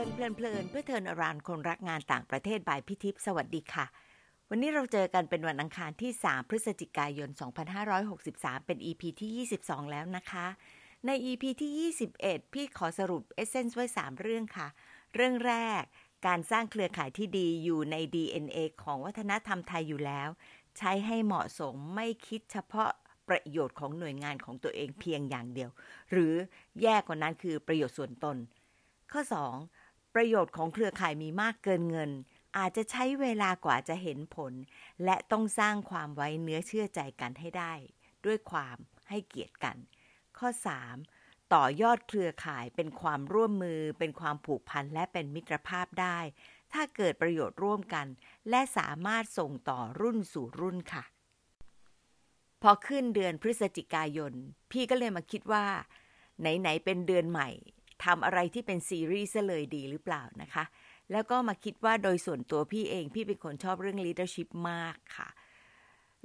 ลินเพลินเพลินเพื่อเทินอรานคนรักงานต่างประเทศบายพิทิพสวัสดีค่ะ วันนี้เราเจอกันเป็นวันอังคารที่ 3 พฤศจิกายน 2563 เป็น EP ที่ 22 แล้วนะคะ ใน EP ที่ 21 พี่ขอสรุปเอเซนส์ไว้ 3 เรื่องค่ะ เรื่องแรก การสร้างเครือข่ายที่ดีอยู่ใน DNA ของวัฒนธรรมไทยอยู่แล้ว ใช้ให้เหมาะสมไม่คิดเฉพาะประโยชน์ของหน่วยงานของตัวเองเพียงอย่างเดียว หรือแย่กว่านั้นคือประโยชน์ส่วนตนข้อ 2. ประโยชน์ของเครือข่ายมีมากเกินเงิน อาจจะใช้เวลากว่าจะเห็นผล และต้องสร้างความไว้เนื้อเชื่อใจกันให้ได้ ด้วยความให้เกียรติกัน ข้อ 3. ต่อยอดเครือข่ายเป็นความร่วมมือ เป็นความผูกพันและเป็นมิตรภาพได้ ถ้าเกิดประโยชน์ร่วมกัน และสามารถส่งต่อรุ่นสู่รุ่นค่ะ พอขึ้นเดือนพฤศจิกายน พี่ก็เลยมาคิดว่า ไหน ๆ เป็นเดือนใหม่ ทำอะไรที่เป็นซีรีส์เลยดีหรือเปล่านะคะ แล้วก็มาคิดว่าโดยส่วนตัวพี่เอง พี่เป็นคนชอบเรื่อง leadership มากค่ะ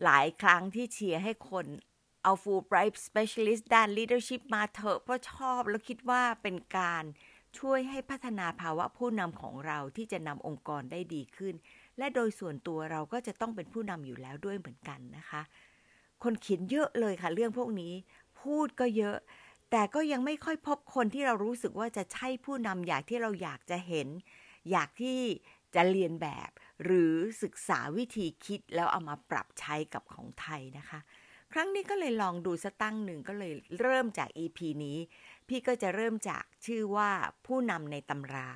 หลายครั้งที่เชียร์ให้คนเอา Fulbright Specialist ด้าน leadership มาเถอะเพราะชอบแล้วคิดว่าเป็นการช่วยให้พัฒนาภาวะผู้นำของเราที่จะนำองค์กรได้ดีขึ้น และโดยส่วนตัวเราก็จะต้องเป็นผู้นำอยู่แล้วด้วยเหมือนกันนะคะ คนเขียนเยอะเลยค่ะเรื่องพวกนี้ พูดก็เยอะ แต่ก็ยังไม่ค่อยพบคนที่เรารู้สึกว่าจะใช่ผู้นำอยากที่เราอยากจะเห็น อยากที่จะเรียนแบบ หรือศึกษาวิธีคิดแล้วเอามาปรับใช้กับของไทยนะคะ ครั้งนี้ก็เลยลองดูสตั้งหนึ่งก็เลยเริ่มจาก EP นี้ พี่ก็จะเริ่มจากชื่อว่าผู้นำในตำรา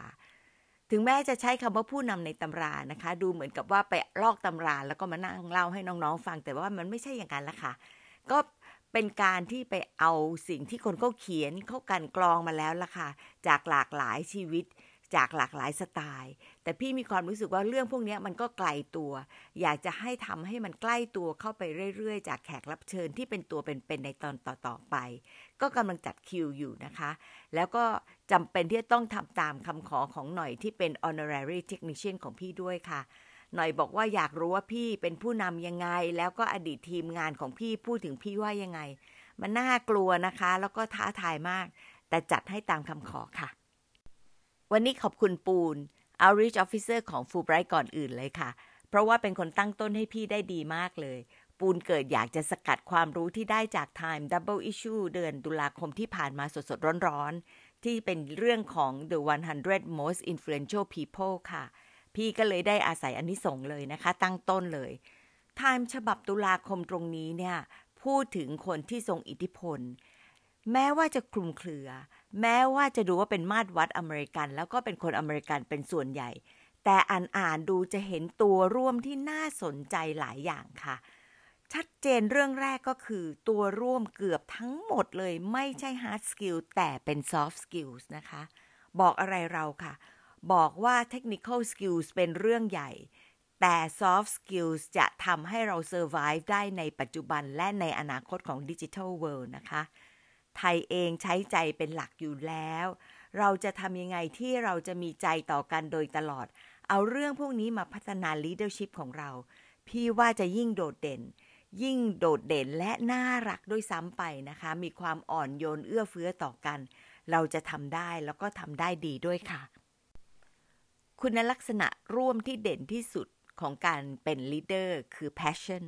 ถึงแม้จะใช้คำว่าผู้นำในตำรานะคะ ดูเหมือนกับว่าไปลอกตำราแล้วก็มานั่งเล่าให้น้องๆ ฟังแต่ว่ามันไม่ใช่อย่างนั้นละค่ะก็ เป็นการที่ไปเอาสิ่งที่คนเขาเขียนเขากันกรองมาแล้วล่ะค่ะ จากหลากหลายชีวิต จากหลากหลายสไตล์ แต่พี่มีความรู้สึกว่าเรื่องพวกนี้มันก็ไกลตัว อยากจะให้ทำให้มันใกล้ตัวเข้าไปเรื่อยๆ จากแขกรับเชิญที่เป็นตัวเป็นๆในตอนต่อๆไป ก็กำลังจัดคิวอยู่นะคะ แล้วก็จำเป็นที่จะต้องทำตามคำขอของหน่อยที่เป็น honorary technician ของพี่ด้วยค่ะ หน่อยบอกว่าอยากรู้ว่าพี่เป็นผู้นำยังไง แล้วก็อดีตทีมงานของพี่พูดถึงพี่ว่ายังไง มันน่ากลัวนะคะ แล้วก็ท้าทายมาก แต่จัดให้ตามคำขอค่ะ วันนี้ขอบคุณปูน Outreach Officer ของ Fulbright ก่อนอื่นเลยค่ะ เพราะว่าเป็นคนตั้งต้นให้พี่ได้ดีมากเลย ปูนเกิดอยากจะสกัดความรู้ที่ได้จาก Time Double Issue เดือนตุลาคมที่ผ่านมาสดๆร้อนๆที่เป็นเรื่องของ The 100 Most Influential People ค่ะ พี่ก็เลยได้อาศัยอันนี้ส่งเลยนะคะ ตั้งต้นเลยไทม์ฉบับตุลาคมตรงนี้เนี่ยพูดถึงคนที่ทรงอิทธิพล แม้ว่าจะคลุมเครือ แม้ว่าจะดูว่าเป็นมาตรวัดอเมริกัน แล้วก็เป็นคนอเมริกันเป็นส่วนใหญ่ แต่อ่านอ่านดูจะเห็นตัวร่วมที่น่าสนใจหลายอย่างค่ะ ชัดเจนเรื่องแรกก็คือตัวร่วมเกือบทั้งหมดเลยไม่ใช่ hard skill แต่เป็น soft skills นะคะ บอกอะไรเราค่ะ บอกว่า technical skills เป็นเรื่องใหญ่ แต่ soft skills จะทำให้เรา survive ได้ในปัจจุบันและในอนาคตของ digital world นะคะ ไทยเองใช้ใจเป็นหลักอยู่แล้ว เราจะทำยังไงที่เราจะมีใจต่อกันโดยตลอด เอาเรื่องพวกนี้มาพัฒนา leadership ของเรา พี่ว่าจะยิ่งโดดเด่นยิ่งโดดเด่นและน่ารักด้วยซ้ำไปนะคะ มีความอ่อนโยนเอื้อเฟื้อต่อกัน เราจะทำได้แล้วก็ทำได้ดีด้วยค่ะ คุณลักษณะร่วมที่เด่นที่สุดของการเป็น leader คือ passion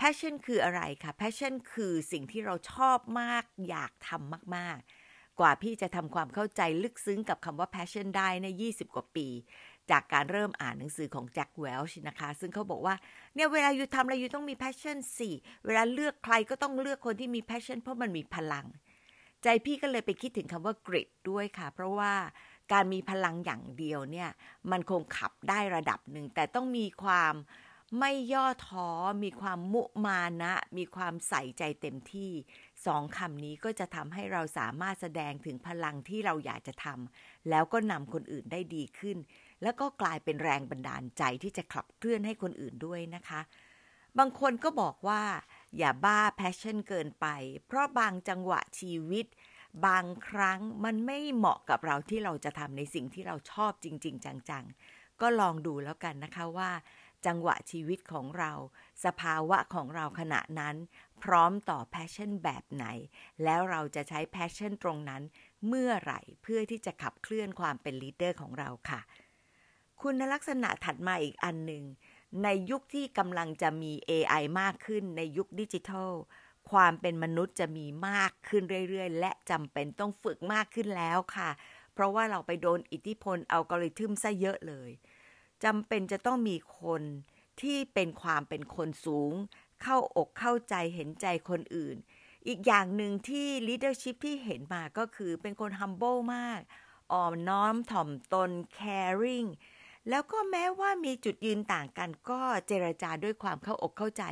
passion คืออะไรคะ passion คือสิ่งที่เราชอบมาก อยากทำมาก ๆ กว่าพี่จะทำความเข้าใจลึกซึ้งกับคำว่า passion ได้ใน 20 กว่าปี จากการเริ่มอ่านหนังสือของแจ็คเวลช์นะคะ ซึ่งเขาบอกว่า เนี่ย เวลาอยู่ทำอะไรอยู่ต้องมี passion สิ เวลาเลือกใครก็ต้องเลือกคนที่มี passion เพราะมันมีพลัง ใจพี่ก็เลยไปคิดถึงคำว่า grit ด้วยค่ะ เพราะว่า การมีพลังอย่างเดียวเนี่ย มันคงขับได้ระดับหนึ่ง แต่ต้องมีความไม่ย่อท้อ มีความมุมานะ มีความใส่ใจเต็มที่สองคำนี้ก็จะทำให้เราสามารถแสดงถึงพลังที่เราอยากจะทำแล้วก็นำคนอื่นได้ดีขึ้น แล้วก็กลายเป็นแรงบันดาลใจที่จะขับเคลื่อนให้คนอื่นด้วยนะคะ บางคนก็บอกว่า อย่าบ้าแพชชั่นเกินไป เพราะบางจังหวะชีวิต บางครั้งมันไม่เหมาะกับเราที่เราจะทำในสิ่งที่เราชอบจริง ๆ จังๆ ก็ลองดูแล้วกันนะคะว่า จังหวะชีวิตของเรา สภาวะของเราขณะนั้น พร้อมต่อ passion แบบไหน แล้วเราจะใช้ passion ตรงนั้น เมื่อไหร่เพื่อที่จะขับเคลื่อนความเป็น leader ของเราค่ะ คุณลักษณะถัดมาอีกอันหนึ่งในยุคที่กำลังจะมี AI มากขึ้นในยุคดิจิทัล ความเป็นมนุษย์จะมีมากขึ้นเรื่อยๆ และจำเป็นต้องฝึกมากขึ้นแล้วค่ะ เพราะว่าเราไปโดนอิทธิพลอัลกอริทึมซะเยอะเลยจำเป็นจะต้องมีคนที่เป็นความเป็นคนสูง เข้าอกเข้าใจเห็นใจคนอื่น อีกอย่างหนึ่งที่ leadership ที่เห็นมาก็คือเป็นคน humble มาก อ่อนน้อมถ่อมตน caring แล้วก็แม้ว่ามีจุดยืนต่างกันก็เจรจาด้วยความเข้าอกเข้าใจ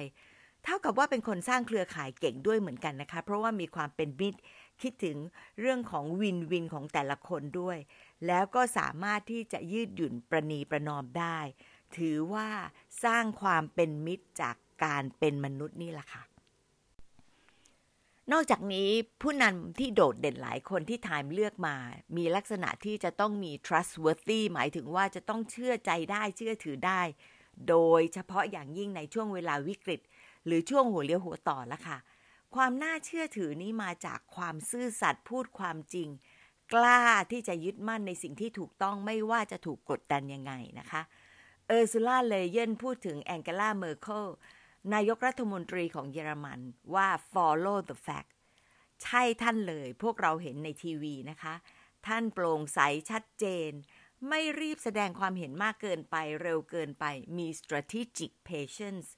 เท่ากับว่าเป็นคนสร้างเครือข่ายเก่งด้วยเหมือนกันนะคะ เพราะว่ามีความเป็นมิตรคิดถึงเรื่องของวินวินของแต่ละคนด้วย แล้วก็สามารถที่จะยืดหยุ่นประนีประนอมได้ ถือว่าสร้างความเป็นมิตรจากการเป็นมนุษย์นี่แหละค่ะนอกจากนี้ผู้นำที่โดดเด่นหลายคนที่ไทม์เลือกมา มีลักษณะที่จะต้องมี trustworthy หมายถึงว่าจะต้องเชื่อใจได้เชื่อถือได้ โดยเฉพาะอย่างยิ่งในช่วงเวลาวิกฤต หรือช่วงหัวเลี้ยวหัวต่อละค่ะ ความน่าเชื่อถือนี้มาจากความซื่อสัตย์พูดความจริง กล้าที่จะยึดมั่นในสิ่งที่ถูกต้องไม่ว่าจะถูกกดดันยังไงนะคะเออร์ซูล่าเลเยนพูดถึงแองเกลาเมอร์เคิลนายกรัฐมนตรีของเยอรมันว่า follow the fact ใช่ท่านเลยพวกเราเห็นในทีวีนะคะ ท่านโปร่งใสชัดเจน ไม่รีบแสดงความเห็นมากเกินไปเร็วเกินไปมี strategic patience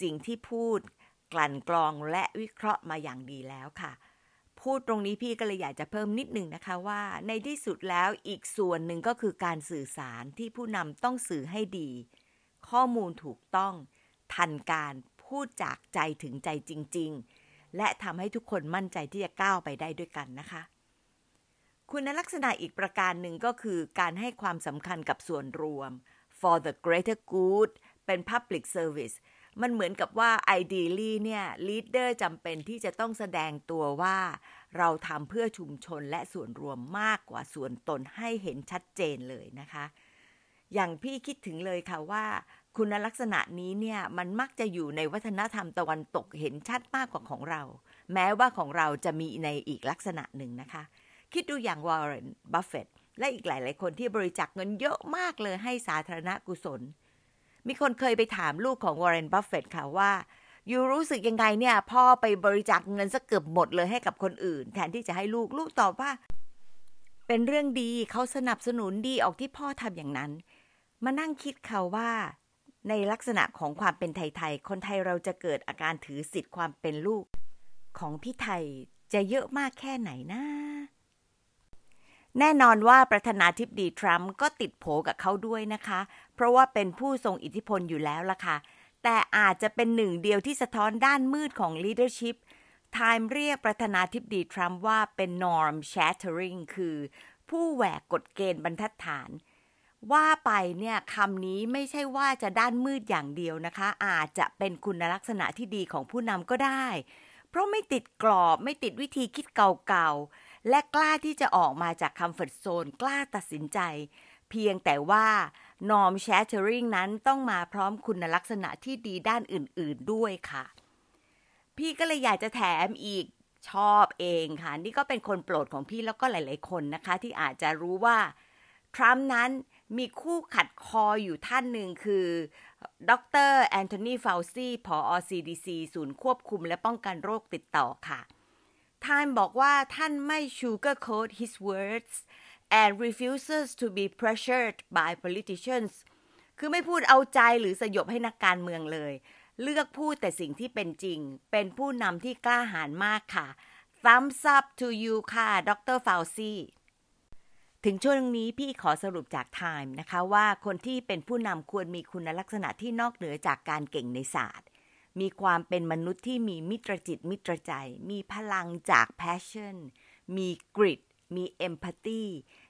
สิ่งที่พูดกลั่นกรองและวิเคราะห์มาอย่างดีแล้วค่ะ พูดตรงนี้พี่ก็เลยอยากจะเพิ่มนิดหนึ่งนะคะว่า ในที่สุดแล้วอีกส่วนหนึ่งก็คือการสื่อสารที่ผู้นำต้องสื่อให้ดี ข้อมูลถูกต้อง ทันการพูดจากใจถึงใจจริง ๆ และทำให้ทุกคนมั่นใจที่จะก้าวไปได้ด้วยกันนะคะ คุณลักษณะอีกประการหนึ่งก็คือการให้ความสำคัญกับส่วนรวม for the greater good เป็น public service มันเหมือนกับว่า ideally เนี่ย leader จำเป็นที่จะต้องแสดงตัวว่า เราทำเพื่อชุมชนและส่วนรวมมากกว่าส่วนตนให้เห็นชัดเจนเลยนะคะ อย่างพี่คิดถึงเลยค่ะว่า คุณลักษณะนี้เนี่ย มันมักจะอยู่ในวัฒนธรรมตะวันตกเห็นชัดมากกว่าของเรา แม้ว่าของเราจะมีในอีกลักษณะหนึ่งนะคะ คิดดูอย่างวอร์เรน บัฟเฟตและอีกหลาย ๆ คนที่บริจาคเงินเยอะมากเลยให้สาธารณกุศล มีคนเคยไปถามลูกของวอร์เรนบัฟเฟตค่ะว่า you รู้สึกยังไงเนี่ย พ่อไปบริจาคเงินซะเกือบหมดเลยให้กับคนอื่น แทนที่จะให้ลูกลูกตอบว่า เป็นเรื่องดีเขาสนับสนุนดีออกที่พ่อทำอย่างนั้น มานั่งคิดเขาว่า ในลักษณะของความเป็นไทยๆคนไทยเราจะเกิดอาการถือสิทธิ์ความเป็นลูก ของพี่ไทยจะเยอะมากแค่ไหนนะ แน่นอนว่าประธานาธิบดีทรัมป์ก็ติดโผกับเขาด้วยนะคะ เพราะว่าเป็นผู้ทรงอิทธิพลอยู่แล้วล่ะค่ะ แต่อาจจะเป็นหนึ่งเดียวที่สะท้อนด้านมืดของ leadership Time เรียกประธานาธิบดีทรัมป์ว่าเป็น norm shattering คือ ผู้แหวกกฎเกณฑ์บรรทัดฐาน ว่าไปเนี่ยคำนี้ไม่ใช่ว่าจะด้านมืดอย่างเดียวนะคะ อาจจะเป็นคุณลักษณะที่ดีของผู้นำก็ได้ เพราะไม่ติดกรอบไม่ติดวิธีคิดเก่าๆ และกล้าที่จะออกมาจาก comfort zone กล้าตัดสินใจ เพียงแต่ว่า norm shattering นั้นต้องมาพร้อมคุณลักษณะที่ดีด้านอื่น ๆด้วยค่ะ พี่ก็เลยอยากจะแถมอีกชอบเองค่ะ นี่ก็เป็นคนโปรดของพี่แล้วก็หลาย ๆ คนนะคะ ที่อาจจะรู้ว่าทรัมป์นั้นมีคู่ขัดคออยู่ท่านหนึ่งคือ ดร.แอนโทนีฟาวซีผอ. CDC ศูนย์ควบคุมและป้องกันโรคติดต่อค่ะ Time บอกว่าท่านไม่ sugarcoat his words and refuses to be pressured by politicians คือไม่พูดเอาใจหรือสยบให้นักการเมืองเลย เลือกพูดแต่สิ่งที่เป็นจริง เป็นผู้นำที่กล้าหาญมากค่ะ thumbs up to you ค่ะดรฟาวซีถึงช่วงนี้พี่ขอสรุปจาก Time นะคะว่าคนที่เป็นผู้นำควรมีคุณลักษณะที่นอกเหนือจากการเก่งในศาสตร์ มีความเป็นมนุษย์ที่มีมิตรจิตมิตรใจ มีพลังจาก passion มี grit กริดมี empathy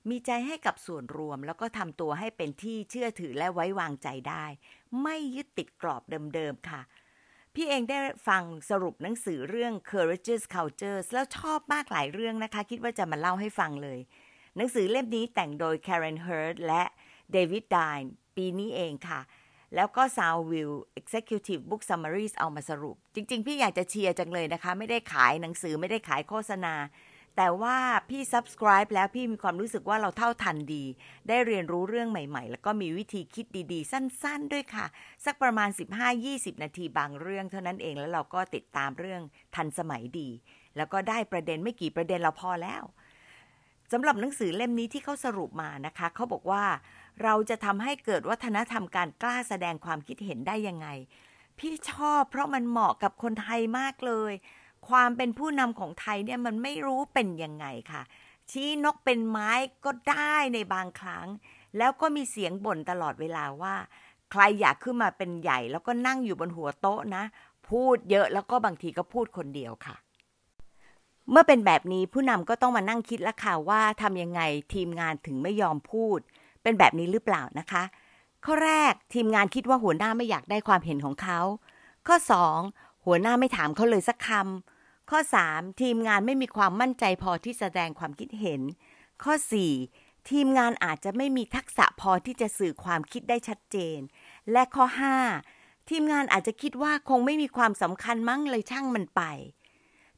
มีใจให้กับส่วนรวม แล้วก็ทำตัวให้เป็นที่เชื่อถือและไว้วางใจได้ ไม่ยึดติดกรอบเดิมๆค่ะ พี่เองได้ฟังสรุปหนังสือเรื่อง Courageous Cultures แล้วชอบมากหลายเรื่องนะคะ คิดว่าจะมาเล่าให้ฟังเลย หนังสือเล่มนี้แต่งโดย Karen Hurd และ David Dine ปีนี้เองค่ะแล้วก็ Soundview Executive Book Summaries เอามาสรุป จริง ๆ พี่อยากจะเชียร์จังเลยนะคะ ไม่ได้ขายหนังสือไม่ได้ขายโฆษณา แต่ว่าพี่ subscribe แล้วพี่มีความรู้สึกว่าเราเท่าทันดี ได้เรียนรู้เรื่องใหม่ๆ แล้วก็มีวิธีคิดดีๆ สั้นๆ ด้วยค่ะ สักประมาณ 15-20 นาทีบางเรื่องเท่านั้นเองแล้วเราก็ติดตามเรื่องทันสมัยดี แล้วก็ได้ประเด็นไม่กี่ประเด็นเราพอแล้วสำหรับหนังสือเล่มนี้ที่เขาสรุปมานะคะเขาบอกว่าเราจะทำให้เกิดวัฒนธรรมการกล้าแสดงความคิดเห็นได้ยังไง พี่ชอบเพราะมันเหมาะกับคนไทยมากเลย ความเป็นผู้นำของไทยเนี่ยมันไม่รู้เป็นยังไงค่ะ ชี้นกเป็นไม้ก็ได้ในบางครั้ง แล้วก็มีเสียงบ่นตลอดเวลาว่า ใครอยากขึ้นมาเป็นใหญ่ แล้วก็นั่งอยู่บนหัวโต๊ะนะ พูดเยอะแล้วก็บางทีก็พูดคนเดียวค่ะ เมื่อเป็นแบบนี้ผู้นำก็ต้องมานั่งคิดแล้วค่ะว่าทำยังไงทีมงานถึงไม่ยอมพูด เป็นแบบนี้หรือเปล่านะคะ ข้อแรกทีมงานคิดว่าหัวหน้าไม่อยากได้ความเห็นของเขา ข้อ 2 หัวหน้าไม่ถามเขาเลยสักคำ ข้อ 3 ทีมงานไม่มีความมั่นใจพอที่แสดงความคิดเห็น ข้อ 4 ทีมงานอาจจะไม่มีทักษะพอที่จะสื่อความคิดได้ชัดเจน และข้อ 5 ทีมงานอาจจะคิดว่าคงไม่มีความสำคัญมั้งเลยช่างมันไป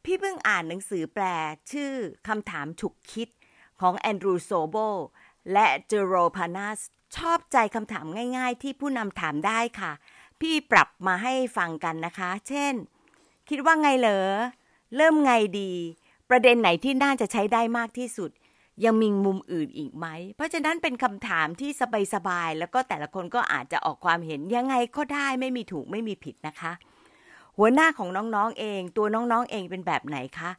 พี่เพิ่งอ่านหนังสือแปล ชื่อคำถามฉุกคิดของแอนดรูโซโบและเจโรพานัสชอบใจคำถามง่าย ๆ ที่ผู้นำถามได้ค่ะ พี่ปรับมาให้ฟังกันนะคะ เช่น คิดว่าไงเหรอ เริ่มไงดี ประเด็นไหนที่น่าจะใช้ได้มากที่สุด ยังมีมุมอื่นอีกไหม เพราะฉะนั้นเป็นคำถามที่สบายๆแล้วก็แต่ละคนก็อาจจะออกความเห็นยังไงก็ได้ไม่มีถูกไม่มีผิดนะคะ หัวหน้าของน้องๆเอง ตัวน้องๆเองเป็นแบบไหนคะ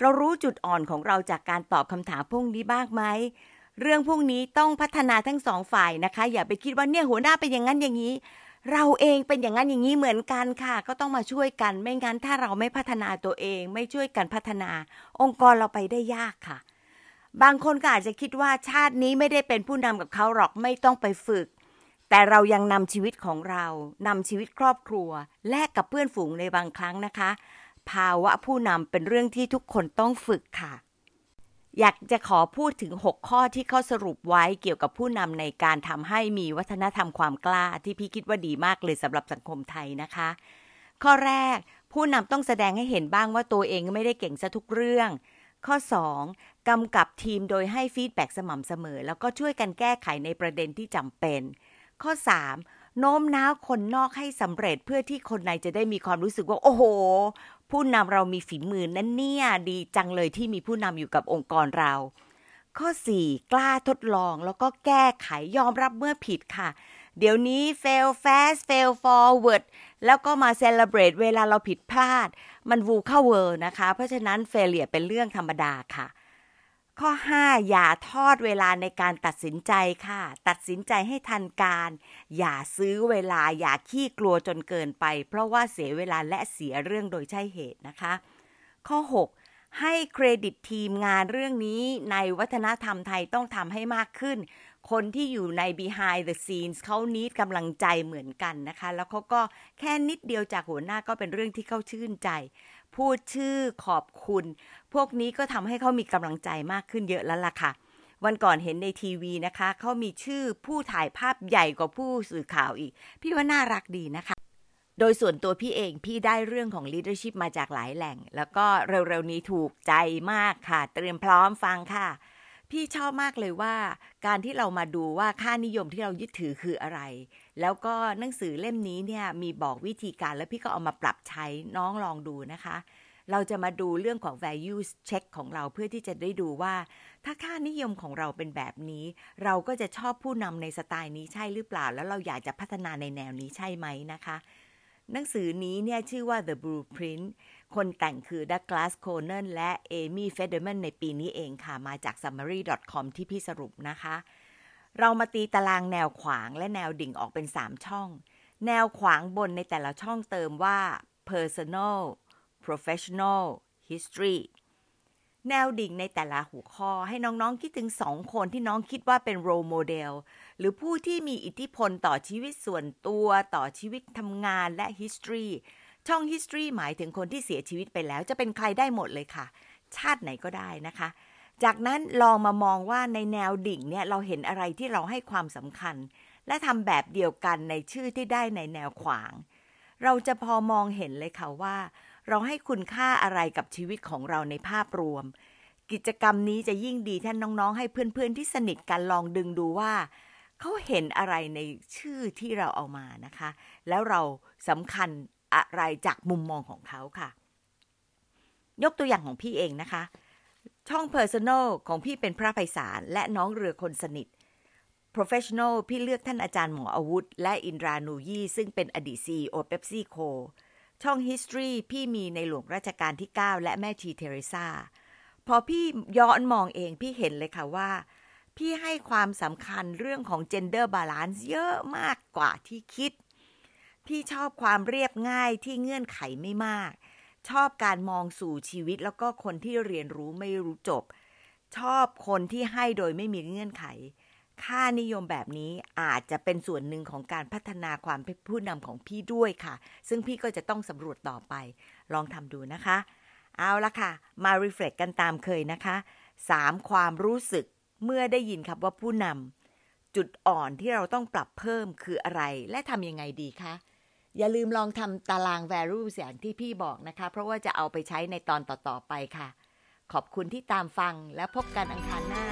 เรารู้จุดอ่อนของเราจากการตอบคำถามพวกนี้บ้างไหมเรื่องพวกนี้ต้องพัฒนาทั้งสองฝ่ายนะคะ อย่าไปคิดว่าเนี่ยหัวหน้าเป็นอย่างนั้นอย่างนี้ เราเองเป็นอย่างนั้นอย่างนี้เหมือนกันค่ะ ก็ต้องมาช่วยกัน ไม่งั้นถ้าเราไม่พัฒนาตัวเอง ไม่ช่วยกันพัฒนา องค์กรเราไปได้ยากค่ะ บางคนก็อาจจะคิดว่าชาตินี้ไม่ได้เป็นผู้นำกับเขาหรอกไม่ต้องไปฝึก แต่เรายังนำชีวิตของเรานำชีวิตครอบครัว แลกกับเพื่อนฝูงในบางครั้งนะคะ ภาวะผู้นำเป็นเรื่องที่ทุกคนต้องฝึกค่ะ อยากจะขอพูดถึง 6 ข้อที่เขาสรุปไว้เกี่ยวกับผู้นำในการทำให้มีวัฒนธรรมความกล้าที่พี่คิดว่าดีมากเลยสำหรับสังคมไทยนะคะ ข้อแรกผู้นำต้องแสดงให้เห็นบ้างว่าตัวเองไม่ได้เก่งซะทุกเรื่อง ข้อ 2. กำกับทีมโดยให้ฟีดแบ็สม่ำเสมอ แล้วก็ช่วยกันแก้ไขในประเด็นที่จำเป็น ข้อ 3. โน้มน้าวคนนอกให้สำเร็จเพื่อที่คนในจะได้มีความรู้สึกว่า โอ้โห ผู้นำเรามีฝีมือนั่นเนี่ยดีจังเลยที่มีผู้นำอยู่กับองค์กรเรา ข้อ 4 กล้าทดลองแล้วก็แก้ไขยอมรับเมื่อผิดค่ะ เดี๋ยวนี้ fail fast fail forward แล้วก็มา celebrate เวลาเราผิดพลาด มันวูเข้าเวอร์นะคะ เพราะฉะนั้น failure เป็นเรื่องธรรมดาค่ะ ข้อ 5 อย่าทอดเวลาในการตัดสินใจค่ะ ตัดสินใจให้ทันการ อย่าซื้อเวลาอย่าขี้กลัวจนเกินไป เพราะว่าเสียเวลาและเสียเรื่องโดยใช่เหตุนะคะ ข้อ 6 ให้เครดิตทีมงานเรื่องนี้ในวัฒนธรรมไทยต้องทำให้มากขึ้น คนที่อยู่ใน behind the scenes เขานิดกำลังใจเหมือนกันนะคะ แล้วเขาก็แค่นิดเดียวจากหัวหน้าก็เป็นเรื่องที่เขาชื่นใจ พูดชื่อขอบคุณ พวกนี้ก็ทำให้เขามีกำลังใจมากขึ้นเยอะแล้วล่ะค่ะ วันก่อนเห็นในทีวีนะคะ เขามีชื่อผู้ถ่ายภาพใหญ่กว่าผู้สื่อข่าวอีก พี่ว่าน่ารักดีนะคะ โดยส่วนตัวพี่เองพี่ได้เรื่องของ leadership มาจากหลายแหล่ง แล้วก็เร็วๆนี้ถูกใจมากค่ะ เตรียมพร้อมฟังค่ะ พี่ชอบมากเลยว่า การที่เรามาดูว่าค่านิยมที่เรายึดถือคืออะไร แล้วก็หนังสือเล่มนี้เนี่ยมีบอกวิธีการแล้วพี่ก็เอามาปรับใช้น้องลองดูนะคะ เราจะมาดูเรื่องของ value check ของเราเพื่อที่จะได้ดูว่า ถ้าค่านิยมของเราเป็นแบบนี้ เราก็จะชอบผู้นำในสไตล์นี้ใช่หรือเปล่า แล้วเราอยากจะพัฒนาในแนวนี้ใช่ไหมนะคะ หนังสือนี้เนี่ยชื่อว่า The Blueprint คนแต่งคือดักลาสโคเนนและเอมี่เฟเดอร์แมนในปีนี้เองค่ะมาจาก summary.com ที่พี่สรุปนะคะ เรามาตีตารางแนวขวางและแนวดิ่งออกเป็น 3 ช่อง แนวขวางบนในแต่ละช่องเติมว่า personal professional history แนวดิ่งในแต่ละหัวข้อให้น้องๆคิดถึงสองคนที่น้องคิดว่าเป็น role model หรือผู้ที่มีอิทธิพลต่อชีวิตส่วนตัวต่อชีวิตทำงานและ history ช่อง history หมายถึงคนที่เสียชีวิตไปแล้ว จะเป็นใครได้หมดเลยค่ะ ชาติไหนก็ได้นะคะ จากนั้นลองมามองว่าในแนวดิ่งเนี่ยเราเห็นอะไรที่เราให้ความสำคัญ และทำแบบเดียวกันในชื่อที่ได้ในแนวขวาง เราจะพอมองเห็นเลยค่ะว่า เราให้คุณค่าอะไรกับชีวิตของเราในภาพรวม กิจกรรมนี้จะยิ่งดีท่านน้องๆ ให้เพื่อนๆที่สนิทกันลองดึงดูว่าเขาเห็นอะไรในชื่อที่เราเอามานะคะ แล้วเราสำคัญ อะไรจากมุมมองของเขาค่ะ ยกตัวอย่างของพี่เองนะคะ ช่อง Personal ของพี่เป็นพระไพศาลและน้องเรือคนสนิท Professional พี่เลือกท่านอาจารย์หมออาวุธ และอินรานูยี่ ซึ่งเป็นอดีต CEO เ e ปซี่โคช่อง History พี่มีในหลวงรัชกาลที่ 9 และแม่ชีเทเรซาพอพี่ย้อนมองเองพี่เห็นเลยค่ะว่า พี่ให้ความสำคัญเรื่องของ gender balance เยอะมากกว่าที่คิด พี่ชอบความเรียบง่ายที่เงื่อนไขไม่มาก ชอบการมองสู่ชีวิตแล้วก็คนที่เรียนรู้ไม่รู้จบ ชอบคนที่ให้โดยไม่มีเงื่อนไข ค่านิยมแบบนี้อาจจะเป็นส่วนหนึ่งของการพัฒนาความเป็นผู้นำของพี่ด้วยค่ะ ซึ่งพี่ก็จะต้องสำรวจต่อไป ลองทำดูนะคะ เอาละค่ะ มารีเฟล็กกันตามเคยนะคะ 3. ความรู้สึกเมื่อได้ยินคำว่าผู้นำจุดอ่อนที่เราต้องปรับเพิ่มคืออะไร และทำยังไงดีคะ อย่าลืมลองทำตาราง value อย่างที่พี่บอกนะคะ เพราะว่าจะเอาไปใช้ในตอนต่อๆไปค่ะ ขอบคุณที่ตามฟังและพบกันอังคารหน้า